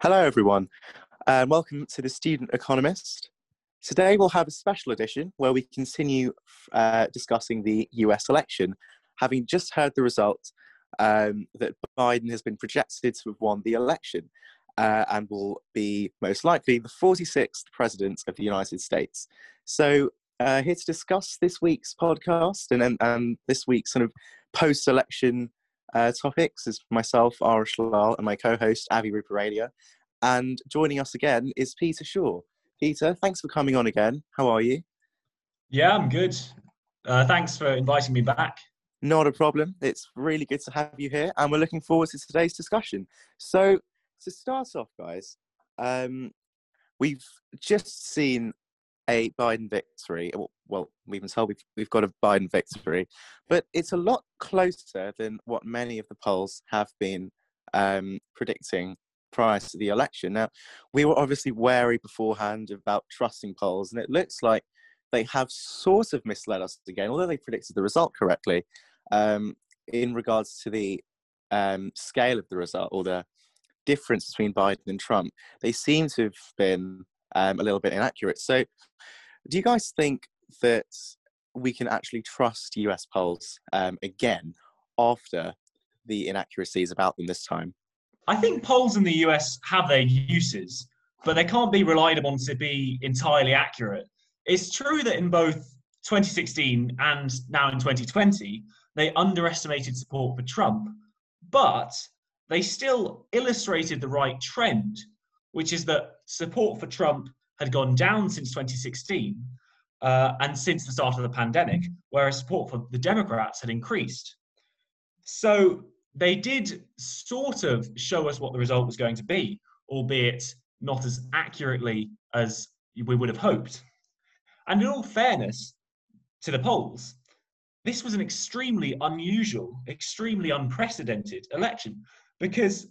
Hello, everyone, and welcome to the Student Economist. Today, we'll have a special edition where we continue uh, discussing the US election, having just heard the result um, that Biden has been projected to have won the election uh, and will be most likely the 46th president of the United States. So, uh, here to discuss this week's podcast and, and, and this week's sort of post election uh, topics is myself, Aarush Lal, and my co-host Avi Ruparelia. And joining us again is Peter Shaw. Peter, thanks for coming on again. How are you? Yeah, I'm good. Uh, thanks for inviting me back. Not a problem. It's really good to have you here, and we're looking forward to today's discussion. So, to start off, guys, um, we've just seen a Biden victory. Well, we've been told we've, we've got a Biden victory, but it's a lot closer than what many of the polls have been um, predicting prior to the election. Now, we were obviously wary beforehand about trusting polls, and it looks like they have sort of misled us again, although they predicted the result correctly um, in regards to the um, scale of the result or the difference between Biden and Trump. They seem to have been um, a little bit inaccurate. So, do you guys think that we can actually trust US polls um, again after the inaccuracies about them this time? I think polls in the US have their uses, but they can't be relied upon to be entirely accurate. It's true that in both 2016 and now in 2020, they underestimated support for Trump, but they still illustrated the right trend, which is that support for Trump had gone down since 2016 uh, and since the start of the pandemic, whereas support for the Democrats had increased. So they did sort of show us what the result was going to be, albeit not as accurately as we would have hoped. And in all fairness to the polls, this was an extremely unusual, extremely unprecedented election because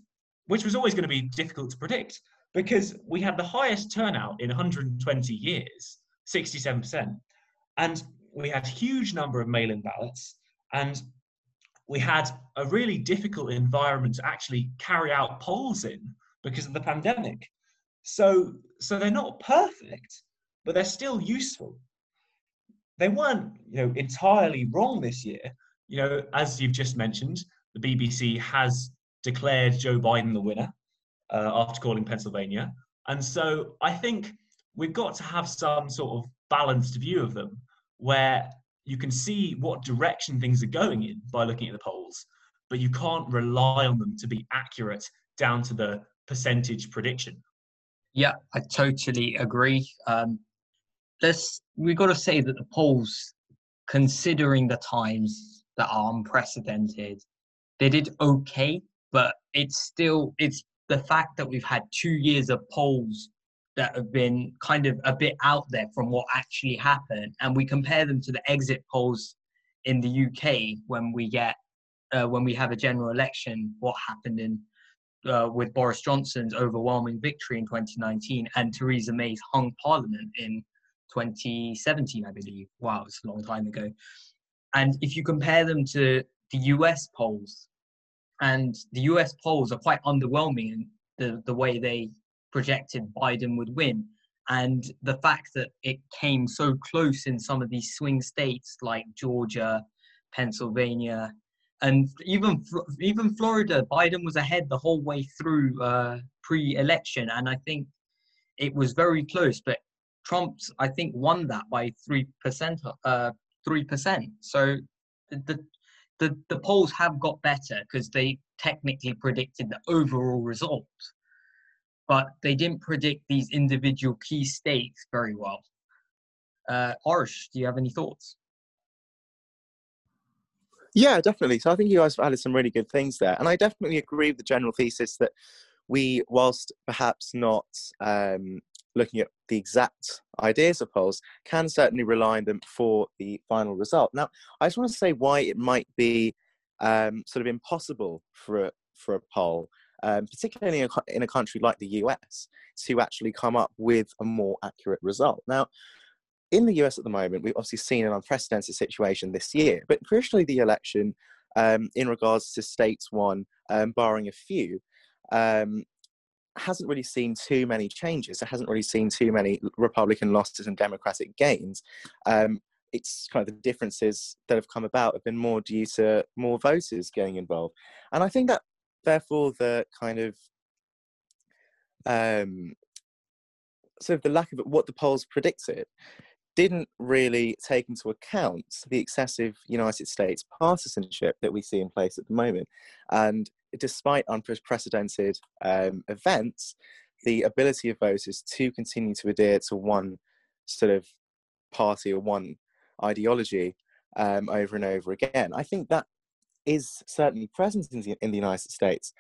which was always going to be difficult to predict because we had the highest turnout in 120 years, 67%. And we had huge number of mail-in ballots and we had a really difficult environment to actually carry out polls in because of the pandemic. So, so they're not perfect, but they're still useful. They weren't, you know, entirely wrong this year. You know, as you've just mentioned, the BBC has declared Joe Biden the winner uh, after calling Pennsylvania, and so I think we've got to have some sort of balanced view of them, where you can see what direction things are going in by looking at the polls, but you can't rely on them to be accurate down to the percentage prediction. Yeah, I totally agree. Um, this we've got to say that the polls, considering the times that are unprecedented, they did okay, but it's still it's the fact that we've had two years of polls that have been kind of a bit out there from what actually happened, and we compare them to the exit polls in the UK when we get uh, when we have a general election, what happened in uh, with Boris Johnson's overwhelming victory in 2019 and Theresa May's hung parliament in 2017, I believe. Wow, it's a long time ago. And if you compare them to the US polls, and the US polls are quite underwhelming in the, the way they projected Biden would win. And the fact that it came so close in some of these swing states like Georgia, Pennsylvania, and even even Florida, Biden was ahead the whole way through uh, pre-election, and I think it was very close. But Trump's, I think, won that by three percent. Uh, three percent. So the the the polls have got better because they technically predicted the overall result but they didn't predict these individual key states very well. Uh, do you have any thoughts? Yeah, definitely. So I think you guys have added some really good things there. And I definitely agree with the general thesis that we, whilst perhaps not um, looking at the exact ideas of polls, can certainly rely on them for the final result. Now, I just want to say why it might be um, sort of impossible for a, for a poll um, particularly in a, in a country like the US, to actually come up with a more accurate result. Now, in the US at the moment, we've obviously seen an unprecedented situation this year, but crucially, the election um, in regards to states one, um, barring a few, um, hasn't really seen too many changes. It hasn't really seen too many Republican losses and Democratic gains. Um, it's kind of the differences that have come about have been more due to more voters getting involved. And I think that therefore the kind of um, sort of the lack of what the polls predicted didn't really take into account the excessive United States partisanship that we see in place at the moment. And despite unprecedented um, events, the ability of voters to continue to adhere to one sort of party or one ideology um, over and over again. I think that is certainly present in the, in the United States,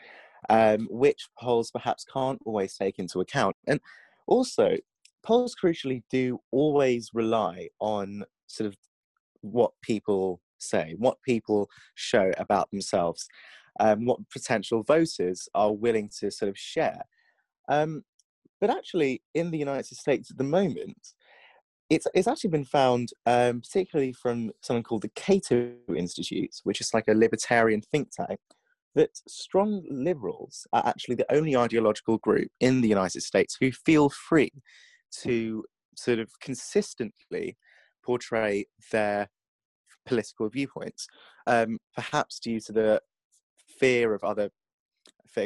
um, which polls perhaps can't always take into account. And also, polls crucially do always rely on sort of what people say, what people show about themselves, um, what potential voters are willing to sort of share. Um, but actually, in the United States at the moment, it's, it's actually been found, um, particularly from something called the Cato Institute, which is like a libertarian think tank, that strong liberals are actually the only ideological group in the United States who feel free to sort of consistently portray their political viewpoints, um, perhaps due to the fear of other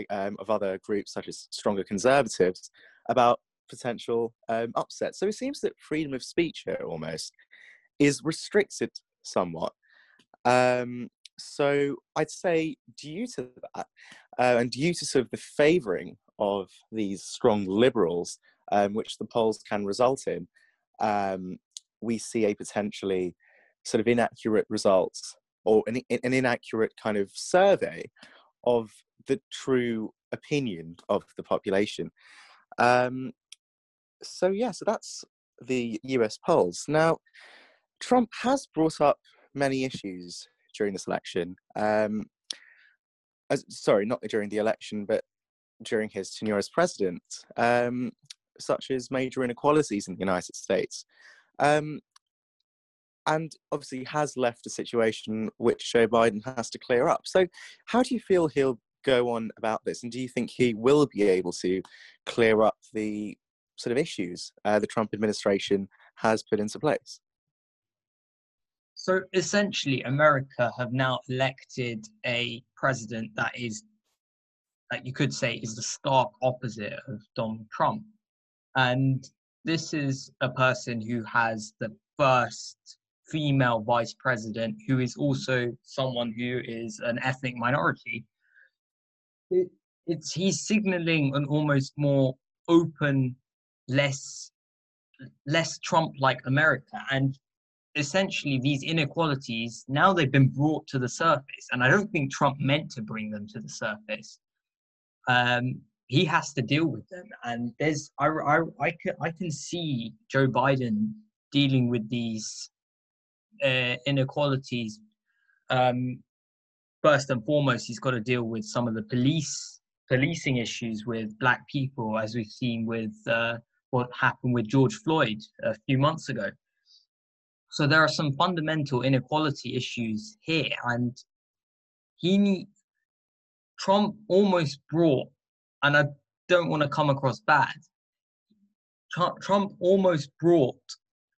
um, of other groups such as stronger conservatives about potential um. So it seems that freedom of speech here almost is restricted somewhat. Um, so I'd say due to that, uh, and due to sort of the favouring of these strong liberals, um, which the polls can result in, um, we see a potentially sort of inaccurate result or an, an inaccurate kind of survey of the true opinion of the population. Um, so yeah, so that's the US polls. Now, Trump has brought up many issues during this election. Um, as, sorry, not during the election, but during his tenure as president, um, such as major inequalities in the United States. Um, and obviously has left a situation which Joe Biden has to clear up. So, how do you feel he'll go on about this? And do you think he will be able to clear up the sort of issues uh, the Trump administration has put into place? So essentially, America have now elected a president that is, that you could say, is the stark opposite of Donald Trump. And this is a person who has the first female vice president, who is also someone who is an ethnic minority. It, it's he's signaling an almost more open less less Trump like America. And essentially these inequalities now they've been brought to the surface. And I don't think Trump meant to bring them to the surface. Um, he has to deal with them. And there's I, I, I, can, I can see Joe Biden dealing with these uh, inequalities. Um, first and foremost, he's got to deal with some of the police policing issues with black people, as we've seen with uh, what happened with George Floyd a few months ago. So there are some fundamental inequality issues here, and he Trump almost brought, and I don't want to come across bad. Trump almost brought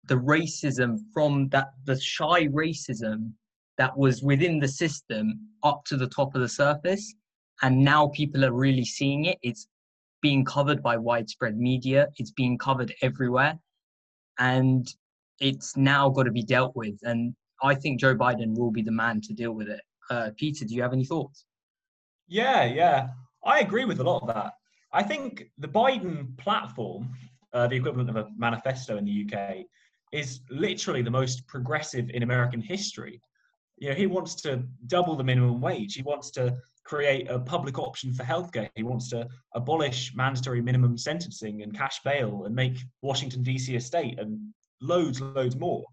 the racism from that the shy racism that was within the system up to the top of the surface and now people are really seeing it it's being covered by widespread media. It's being covered everywhere. And it's now got to be dealt with. And I think Joe Biden will be the man to deal with it. Uh, Peter, do you have any thoughts? Yeah, yeah. I agree with a lot of that. I think the Biden platform, uh, the equivalent of a manifesto in the UK, is literally the most progressive in American history. You know, he wants to double the minimum wage. He wants to create a public option for healthcare. He wants to abolish mandatory minimum sentencing and cash bail and make Washington, D.C. a state and loads, loads more.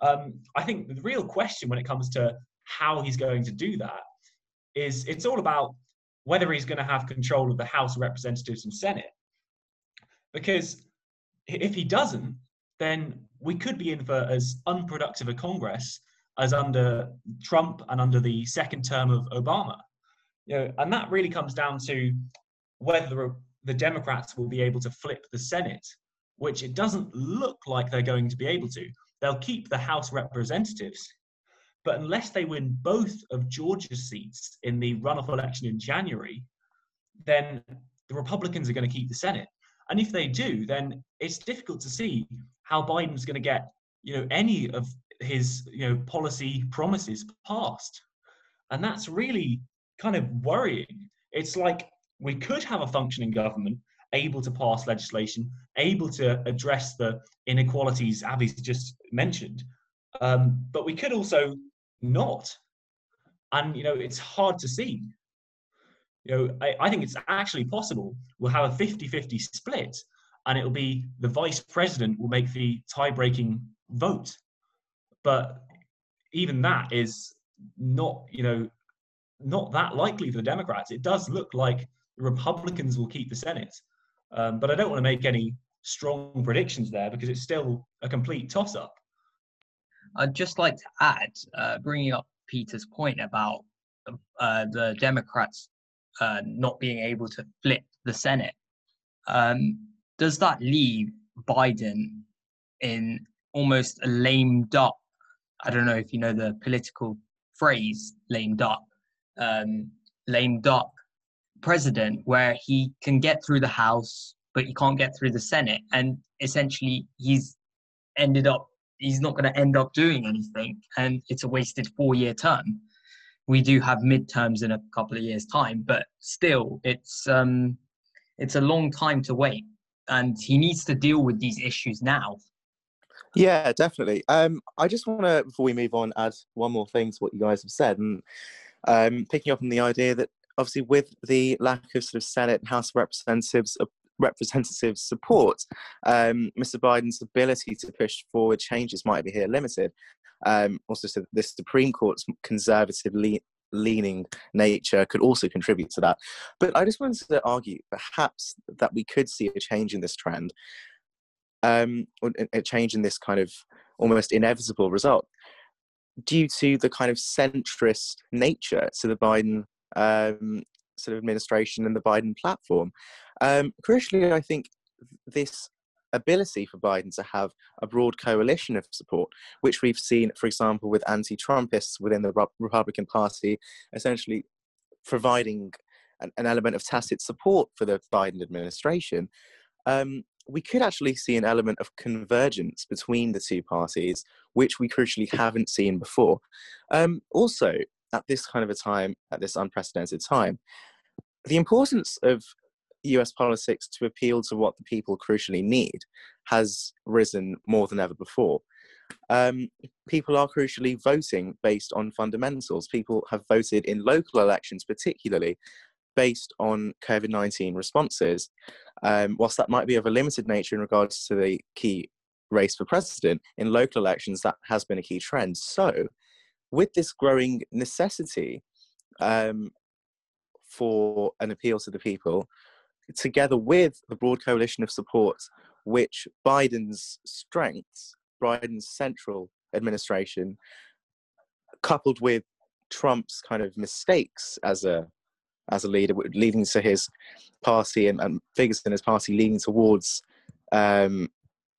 Um, I think the real question when it comes to how he's going to do that is it's all about whether he's going to have control of the House of Representatives and Senate. Because if he doesn't, then we could be in for as unproductive a Congress as under Trump and under the second term of Obama. You know, and that really comes down to whether the, the Democrats will be able to flip the Senate, which it doesn't look like they're going to be able to. They'll keep the House representatives, but unless they win both of Georgia's seats in the runoff election in January, then the Republicans are going to keep the Senate. And if they do, then it's difficult to see how Biden's going to get, you know, any of his, you know, policy promises passed. And that's really kind of worrying. It's like we could have a functioning government able to pass legislation, able to address the inequalities Avi's just mentioned, um, but we could also not. And you know, it's hard to see. You know, I, I think it's actually possible we'll have a 50-50 split, and it'll be the vice president will make the tie-breaking vote. But even that is not, you know, not that likely for the Democrats. It does look like the Republicans will keep the Senate. Um, but I don't want to make any strong predictions there because it's still a complete toss up. I'd just like to add, uh, bringing up Peter's point about uh, the Democrats uh, not being able to flip the Senate. Um, does that leave Biden in almost a lame duck? I don't know if you know the political phrase lame duck, um, lame duck president, where he can get through the House, but he can't get through the Senate. And essentially, he's ended up he's not going to end up doing anything, and it's a wasted four-year term. We do have midterms in a couple of years' time, but still, it's um, it's a long time to wait, and he needs to deal with these issues now. Yeah, definitely. Um, I just want to, before we move on, add one more thing to what you guys have said, and um, picking up on the idea that obviously with the lack of sort of Senate and House of Representatives representative support, um, Mr. Biden's ability to push forward changes might be here limited. Um, also, so the Supreme Court's conservative leaning nature could also contribute to that. But I just wanted to argue perhaps that we could see a change in this trend, um, a change in this kind of almost inevitable result due to the kind of centrist nature to the Biden um, sort of administration and the Biden platform. Um, crucially, I think this ability for Biden to have a broad coalition of support, which we've seen, for example, with anti Trumpists within the Republican Party, essentially providing an, an, element of tacit support for the Biden administration. Um, we could actually see an element of convergence between the two parties, which we crucially haven't seen before. Um, also, at this kind of a time, at this unprecedented time, the importance of US politics to appeal to what the people crucially need has risen more than ever before. Um, people are crucially voting based on fundamentals. People have voted in local elections, particularly based on COVID 19 responses. Um, whilst that might be of a limited nature in regards to the key race for president, in local elections, that has been a key trend. So, with this growing necessity um, for an appeal to the people, together with the broad coalition of support, which Biden's strengths, Biden's central administration, coupled with Trump's kind of mistakes as a as a leader, leading to his party and, and figures in his party leading towards um,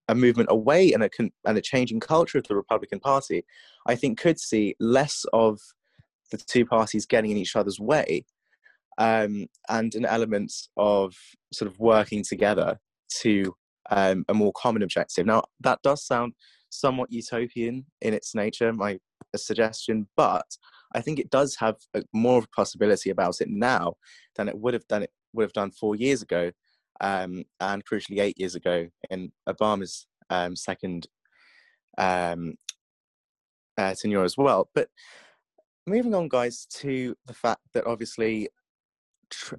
a movement away and a and a changing culture of the Republican Party, I think could see less of the two parties getting in each other's way um, and an element of sort of working together to um, a more common objective. Now, that does sound somewhat utopian in its nature, my suggestion, but I think it does have a, more of a possibility about it now than it would have done it would have done four years ago, um, and crucially eight years ago in Obama's um, second um, uh, tenure as well. But moving on, guys, to the fact that obviously tr-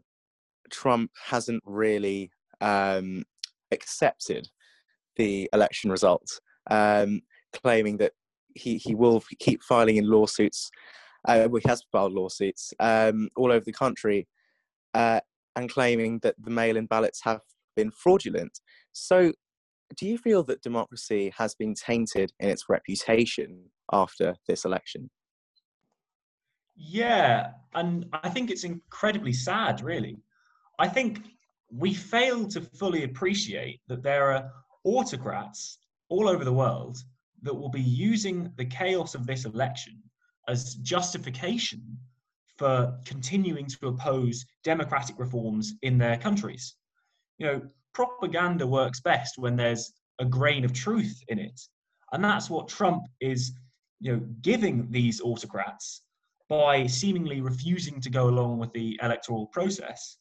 Trump hasn't really um, accepted the election results, um, claiming that he, he will keep filing in lawsuits. Uh, well, he has filed lawsuits um, all over the country uh, and claiming that the mail in ballots have been fraudulent. So, do you feel that democracy has been tainted in its reputation after this election? Yeah, and I think it's incredibly sad, really. I think we fail to fully appreciate that there are autocrats all over the world that will be using the chaos of this election as justification for continuing to oppose democratic reforms in their countries. You know, propaganda works best when there's a grain of truth in it. And that's what Trump is, you know, giving these autocrats by seemingly refusing to go along with the electoral process.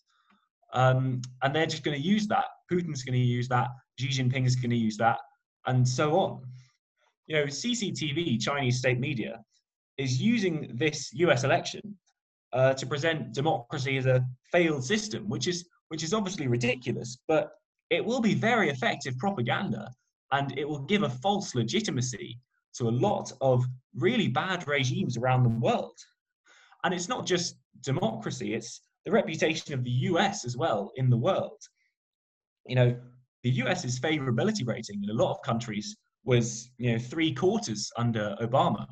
Um, and they're just going to use that. Putin's going to use that. Xi Jinping is going to use that, and so on. You know, CCTV, Chinese state media, is using this U.S. election uh, to present democracy as a failed system, which is which is obviously ridiculous. But it will be very effective propaganda, and it will give a false legitimacy to a lot of really bad regimes around the world. And it's not just democracy; it's the reputation of the US as well in the world. You know, the US's favorability rating in a lot of countries was, you know, three quarters under Obama,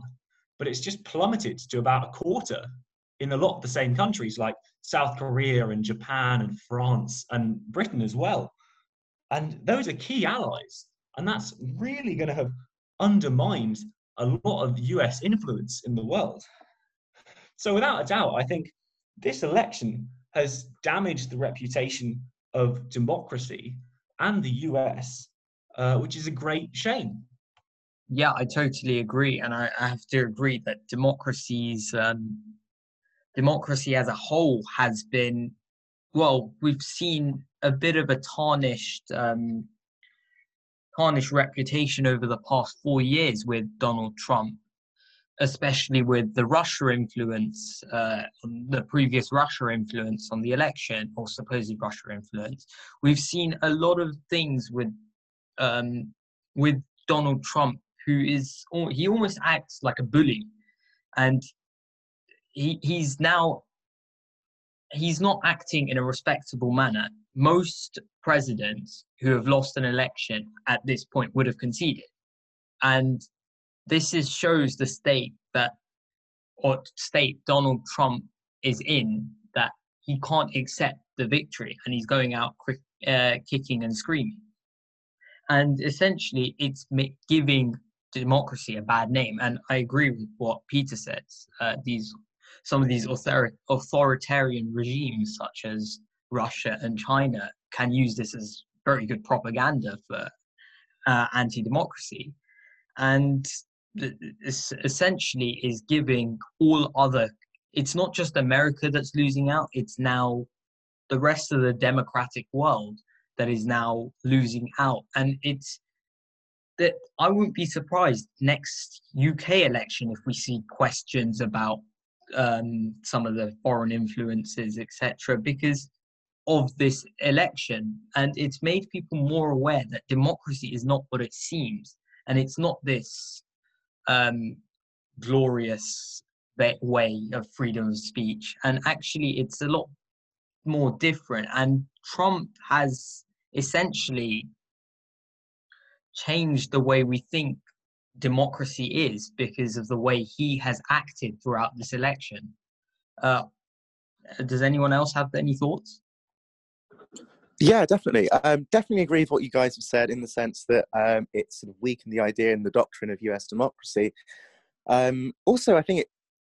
but it's just plummeted to about a quarter in a lot of the same countries like South Korea and Japan and France and Britain as well. And those are key allies. And that's really going to have undermined a lot of US influence in the world. So, without a doubt, I think this election has damaged the reputation of democracy and the US, uh, which is a great shame. Yeah, I totally agree, and I, I have to agree that democracies, um, democracy as a whole, has been well. We've seen a bit of a tarnished, um, tarnished reputation over the past four years with Donald Trump especially with the Russia influence, uh, the previous Russia influence on the election, or supposed Russia influence, we've seen a lot of things with um, with Donald Trump, who is he almost acts like a bully, and he he's now he's not acting in a respectable manner. Most presidents who have lost an election at this point would have conceded, and this is shows the state that or state Donald Trump is in that he can't accept the victory and he's going out uh, kicking and screaming. And essentially, it's giving democracy a bad name. And I agree with what Peter says. Uh, these some of these author- authoritarian regimes, such as Russia and China, can use this as very good propaganda for uh, anti-democracy. And essentially is giving all other it's not just america that's losing out it's now the rest of the democratic world that is now losing out. And it's that i wouldn't be surprised next uk election if we see questions about um, some of the foreign influences etc because of this election. And it's made people more aware that democracy is not what it seems. And it's not this um, glorious way of freedom of speech. And actually, it's a lot more different. And Trump has essentially changed the way we think democracy is because of the way he has acted throughout this election. Uh, does anyone else have any thoughts? Yeah, definitely. Um, definitely agree with what you guys have said in the sense that um, it's sort of weakened the idea and the doctrine of US democracy. Um, also, I think it,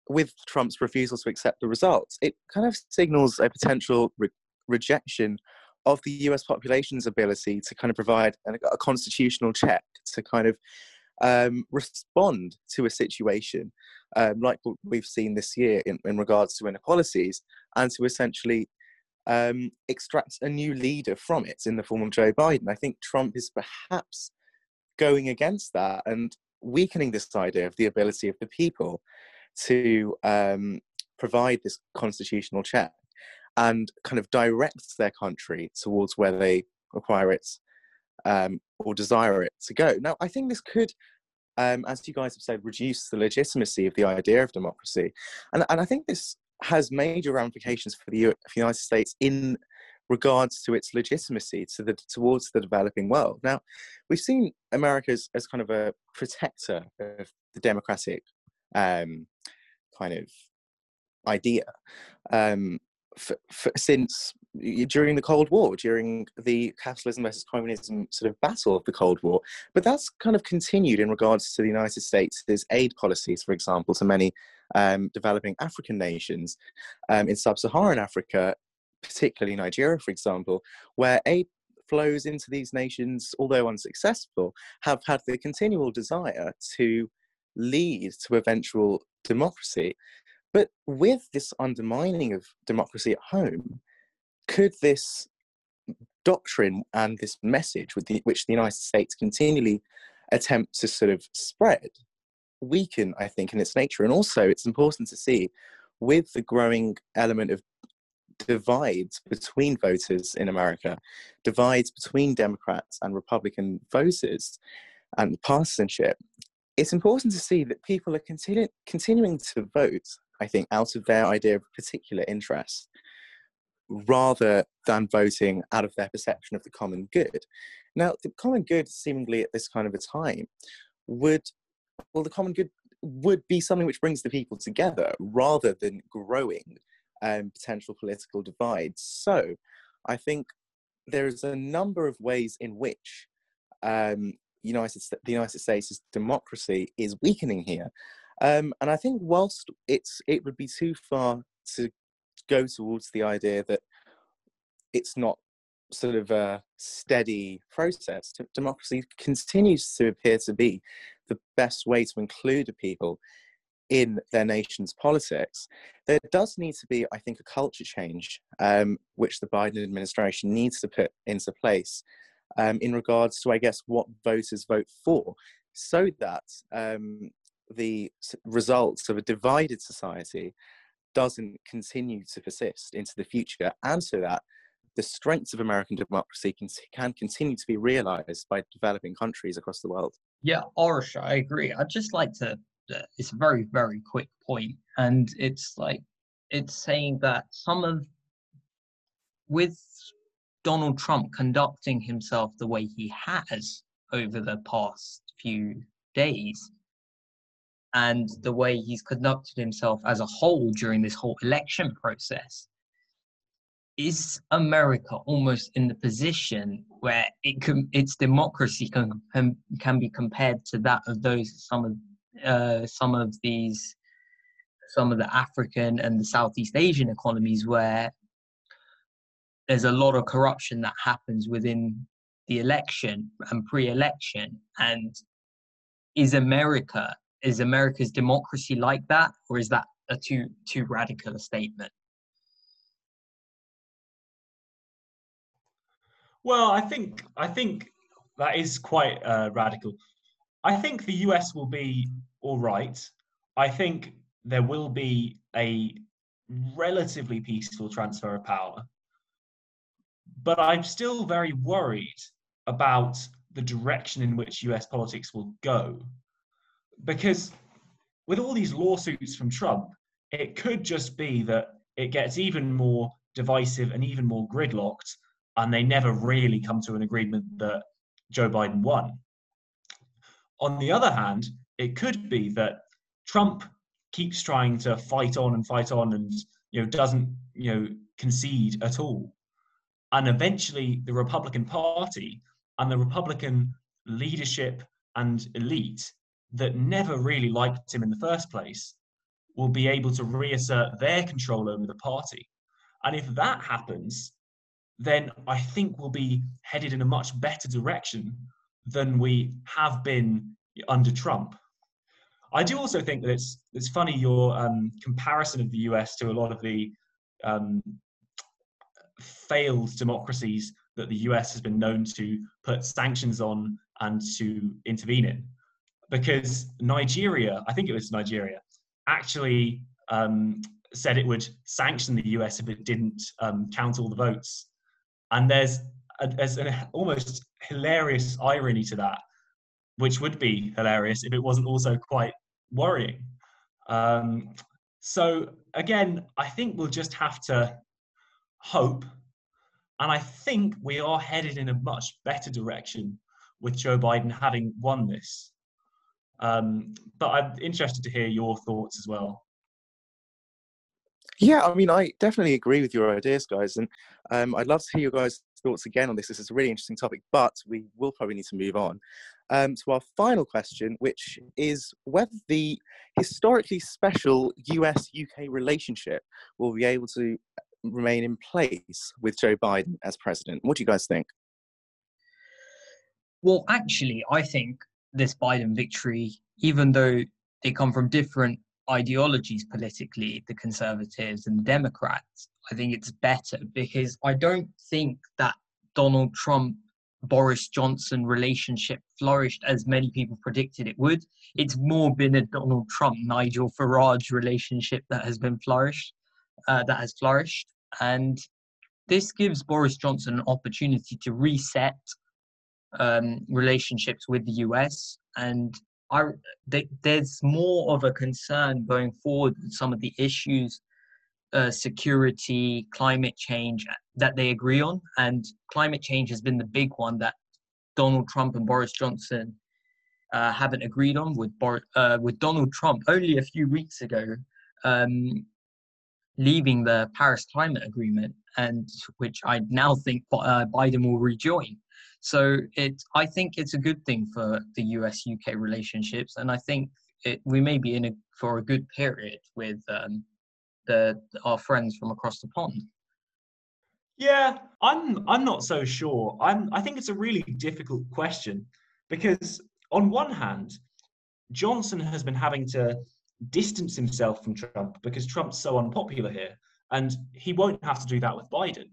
with Trump's refusal to accept the results, it kind of signals a potential re- rejection of the US population's ability to kind of provide a, a constitutional check to kind of um, respond to a situation um, like what we've seen this year in, in regards to inequalities and to essentially um, extract a new leader from it in the form of Joe Biden. I think Trump is perhaps going against that and weakening this idea of the ability of the people to um, provide this constitutional check and kind of direct their country towards where they require it um, or desire it to go. Now, I think this could, um, as you guys have said, reduce the legitimacy of the idea of democracy. And, and I think this has major ramifications for the, United States in regards to its legitimacy to the, towards the developing world. Now, we've seen America as, as kind of a protector of the democratic um, kind of idea um, for, for, since during the Cold War, during the capitalism versus communism sort of battle of the Cold War. But that's kind of continued in regards to the United States' aid policies, for example, to many um, developing African nations um, in sub Saharan Africa, particularly Nigeria, for example, where aid flows into these nations, although unsuccessful, have had the continual desire to lead to eventual democracy. But with this undermining of democracy at home, could this doctrine and this message the, which the United States continually attempt to sort of spread weaken, I think, in its nature? And also, it's important to see with the growing element of divides between voters in America, divides between Democrats and Republican voters, and partisanship, it's important to see that people are continu- continuing to vote, I think, out of their idea of particular interest rather than voting out of their perception of the common good. Now, the common good, seemingly at this kind of a time, would, well, the common good would be something which brings the people together rather than growing um, potential political divides. So I think there's a number of ways in which um, United, the United States' democracy is weakening here. Um, and I think whilst it's it would be too far to go towards the idea that it's not sort of a steady process. Democracy continues to appear to be the best way to include people in their nation's politics. There does need to be, I think, a culture change, um, which the Biden administration needs to put into place um, in regards to, I guess, what voters vote for, so that um, the results of a divided society doesn't continue to persist into the future, and so that the strengths of American democracy can, can continue to be realized by developing countries across the world. Yeah, Aarush, I agree. I'd just like to, uh, it's a very, very quick point, and it's like, it's saying that some of, with Donald Trump conducting himself the way he has over the past few days, and the way he's conducted himself as a whole during this whole election process is America almost in the position where it can its democracy can can be compared to that of those some of uh, some of these some of the African and the Southeast Asian economies where there's a lot of corruption that happens within the election and pre-election. And is America is America's democracy like that, or is that a too too radical a statement? Well, I think I think that is quite uh, radical. I think the US will be all right. I think there will be a relatively peaceful transfer of power. But I'm still very worried about the direction in which US politics will go because with all these lawsuits from Trump, it could just be that it gets even more divisive and even more gridlocked, and they never really come to an agreement that Joe Biden won. On the other hand, it could be that Trump keeps trying to fight on and fight on and you know doesn't you know concede at all and eventually the republican party and the republican leadership and elite that never really liked him in the first place will be able to reassert their control over the party. And if that happens, then I think we'll be headed in a much better direction than we have been under Trump. I do also think that it's it's funny your um, comparison of the US to a lot of the um, failed democracies that the US has been known to put sanctions on and to intervene in because Nigeria, I think it was Nigeria, actually um, said it would sanction the US if it didn't um, count all the votes. And there's, a, there's an almost hilarious irony to that, which would be hilarious if it wasn't also quite worrying. Um, so again, I think we'll just have to hope. And I think we are headed in a much better direction with Joe Biden having won this. Um, but I'm interested to hear your thoughts as well. Yeah, I mean, I definitely agree with your ideas, guys, and um, I'd love to hear your guys' thoughts again on this. This is a really interesting topic, but we will probably need to move on um, to our final question, which is whether the historically special US UK relationship will be able to remain in place with Joe Biden as president. What do you guys think? Well, actually, I think this Biden victory, even though they come from different ideologies politically, the conservatives and the Democrats, I think it's better because I don't think that Donald Trump Boris Johnson relationship flourished as many people predicted it would. It's more been a Donald Trump Nigel Farage relationship that has been flourished, uh, that has flourished, and this gives Boris Johnson an opportunity to reset um, relationships with the US and I, they, there's more of a concern going forward with some of the issues, uh, security, climate change that they agree on. And climate change has been the big one that Donald Trump and Boris Johnson uh, haven't agreed on. With Bor- uh, with Donald Trump only a few weeks ago um, leaving the Paris Climate Agreement, and which I now think uh, Biden will rejoin. So it, I think it's a good thing for the US UK relationships, and I think it, we may be in a, for a good period with um, the our friends from across the pond. Yeah, I'm I'm not so sure. I'm I think it's a really difficult question because on one hand, Johnson has been having to distance himself from Trump because Trump's so unpopular here, and he won't have to do that with Biden.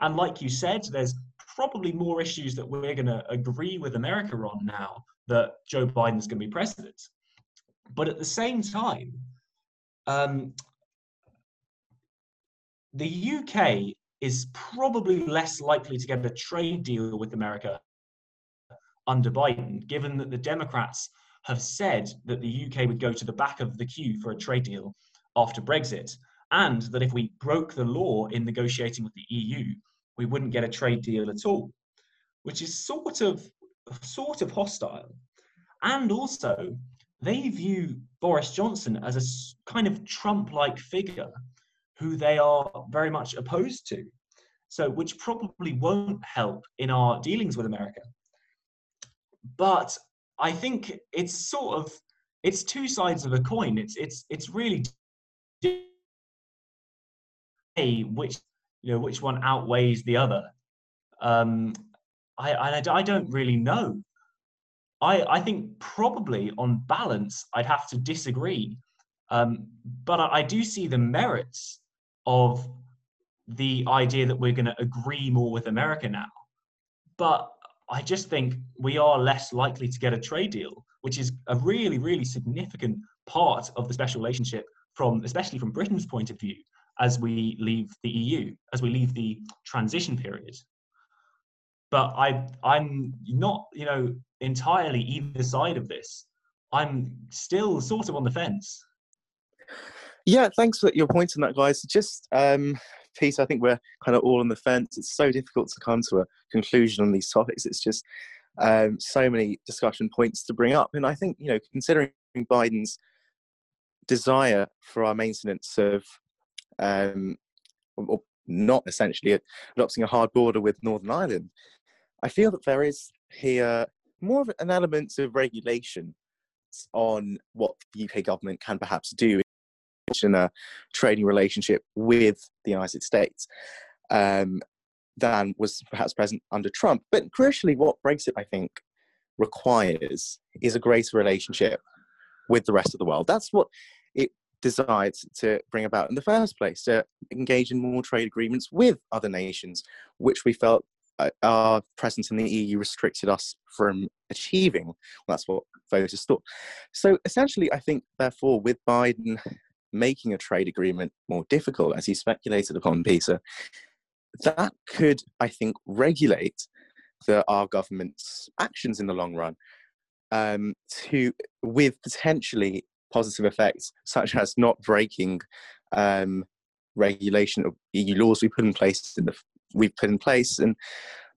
And like you said, there's probably more issues that we're going to agree with America on now that Joe Biden's going to be president. But at the same time, um, the UK is probably less likely to get a trade deal with America under Biden, given that the Democrats have said that the UK would go to the back of the queue for a trade deal after Brexit, and that if we broke the law in negotiating with the EU, we wouldn't get a trade deal at all, which is sort of sort of hostile. And also, they view Boris Johnson as a kind of Trump-like figure who they are very much opposed to. So, which probably won't help in our dealings with America. But I think it's sort of it's two sides of a coin. It's it's it's really a which you know which one outweighs the other. Um i i, I don't really know. I i think probably on balance i'd have to disagree. Um but i, I do see the merits of the idea that we're going to agree more with america now. But i just think we are less likely to get a trade deal which is a really really significant part of the special relationship from especially from britain's point of view as we leave the EU, as we leave the transition period. But I, I'm not, you know, entirely either side of this. I'm still sort of on the fence. Yeah, thanks for your points on that, guys. Just, um, Peter, I think we're kind of all on the fence. It's so difficult to come to a conclusion on these topics. It's just um, so many discussion points to bring up. And I think, you know, considering Biden's desire for our maintenance of um, or not essentially adopting a hard border with Northern Ireland. I feel that there is here more of an element of regulation on what the UK government can perhaps do in a trading relationship with the United States um, than was perhaps present under Trump. But crucially, what Brexit, I think, requires is a greater relationship with the rest of the world. That's what desired to bring about in the first place to engage in more trade agreements with other nations, which we felt uh, our presence in the EU restricted us from achieving. Well, that's what voters thought. So essentially, I think, therefore, with Biden making a trade agreement more difficult, as he speculated upon, Peter, that could, I think, regulate the, our government's actions in the long run um, to with potentially positive effects, such as not breaking um, regulation of EU laws we put in place in the we've put in place, and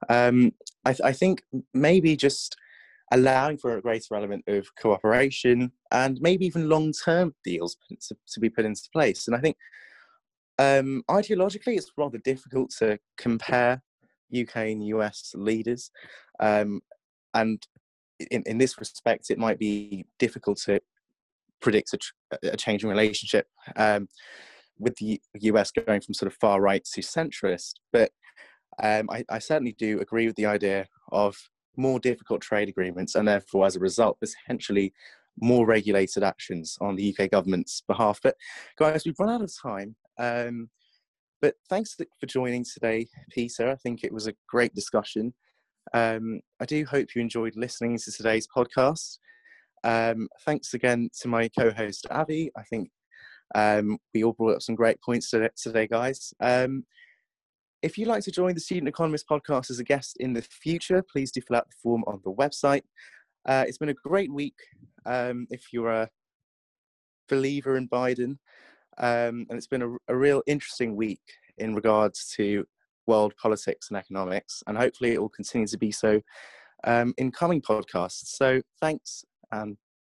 um, I, th- I, think maybe just allowing for a greater element of cooperation and maybe even long-term deals to, to be put into place. And I think Um, ideologically, it's rather difficult to compare UK and US leaders. Um, and in, in this respect, it might be difficult to predict a, a changing relationship um, with the US going from sort of far right to centrist. But um, I, I, certainly do agree with the idea of more difficult trade agreements and therefore, as a result, potentially more regulated actions on the UK government's behalf. But guys, we've run out of time. Um, but thanks for joining today, Peter. I think it was a great discussion. Um, I do hope you enjoyed listening to today's podcast. Um, thanks again to my co-host Avi. I think um, we all brought up some great points today, guys. Um, if you'd like to join the Student Economist podcast as a guest in the future, please do fill out the form on the website. Uh, it's been a great week. Um, if you're a believer in Biden, um, and it's been a, a, real interesting week in regards to world politics and economics, and hopefully it will continue to be so um, in coming podcasts. So thanks and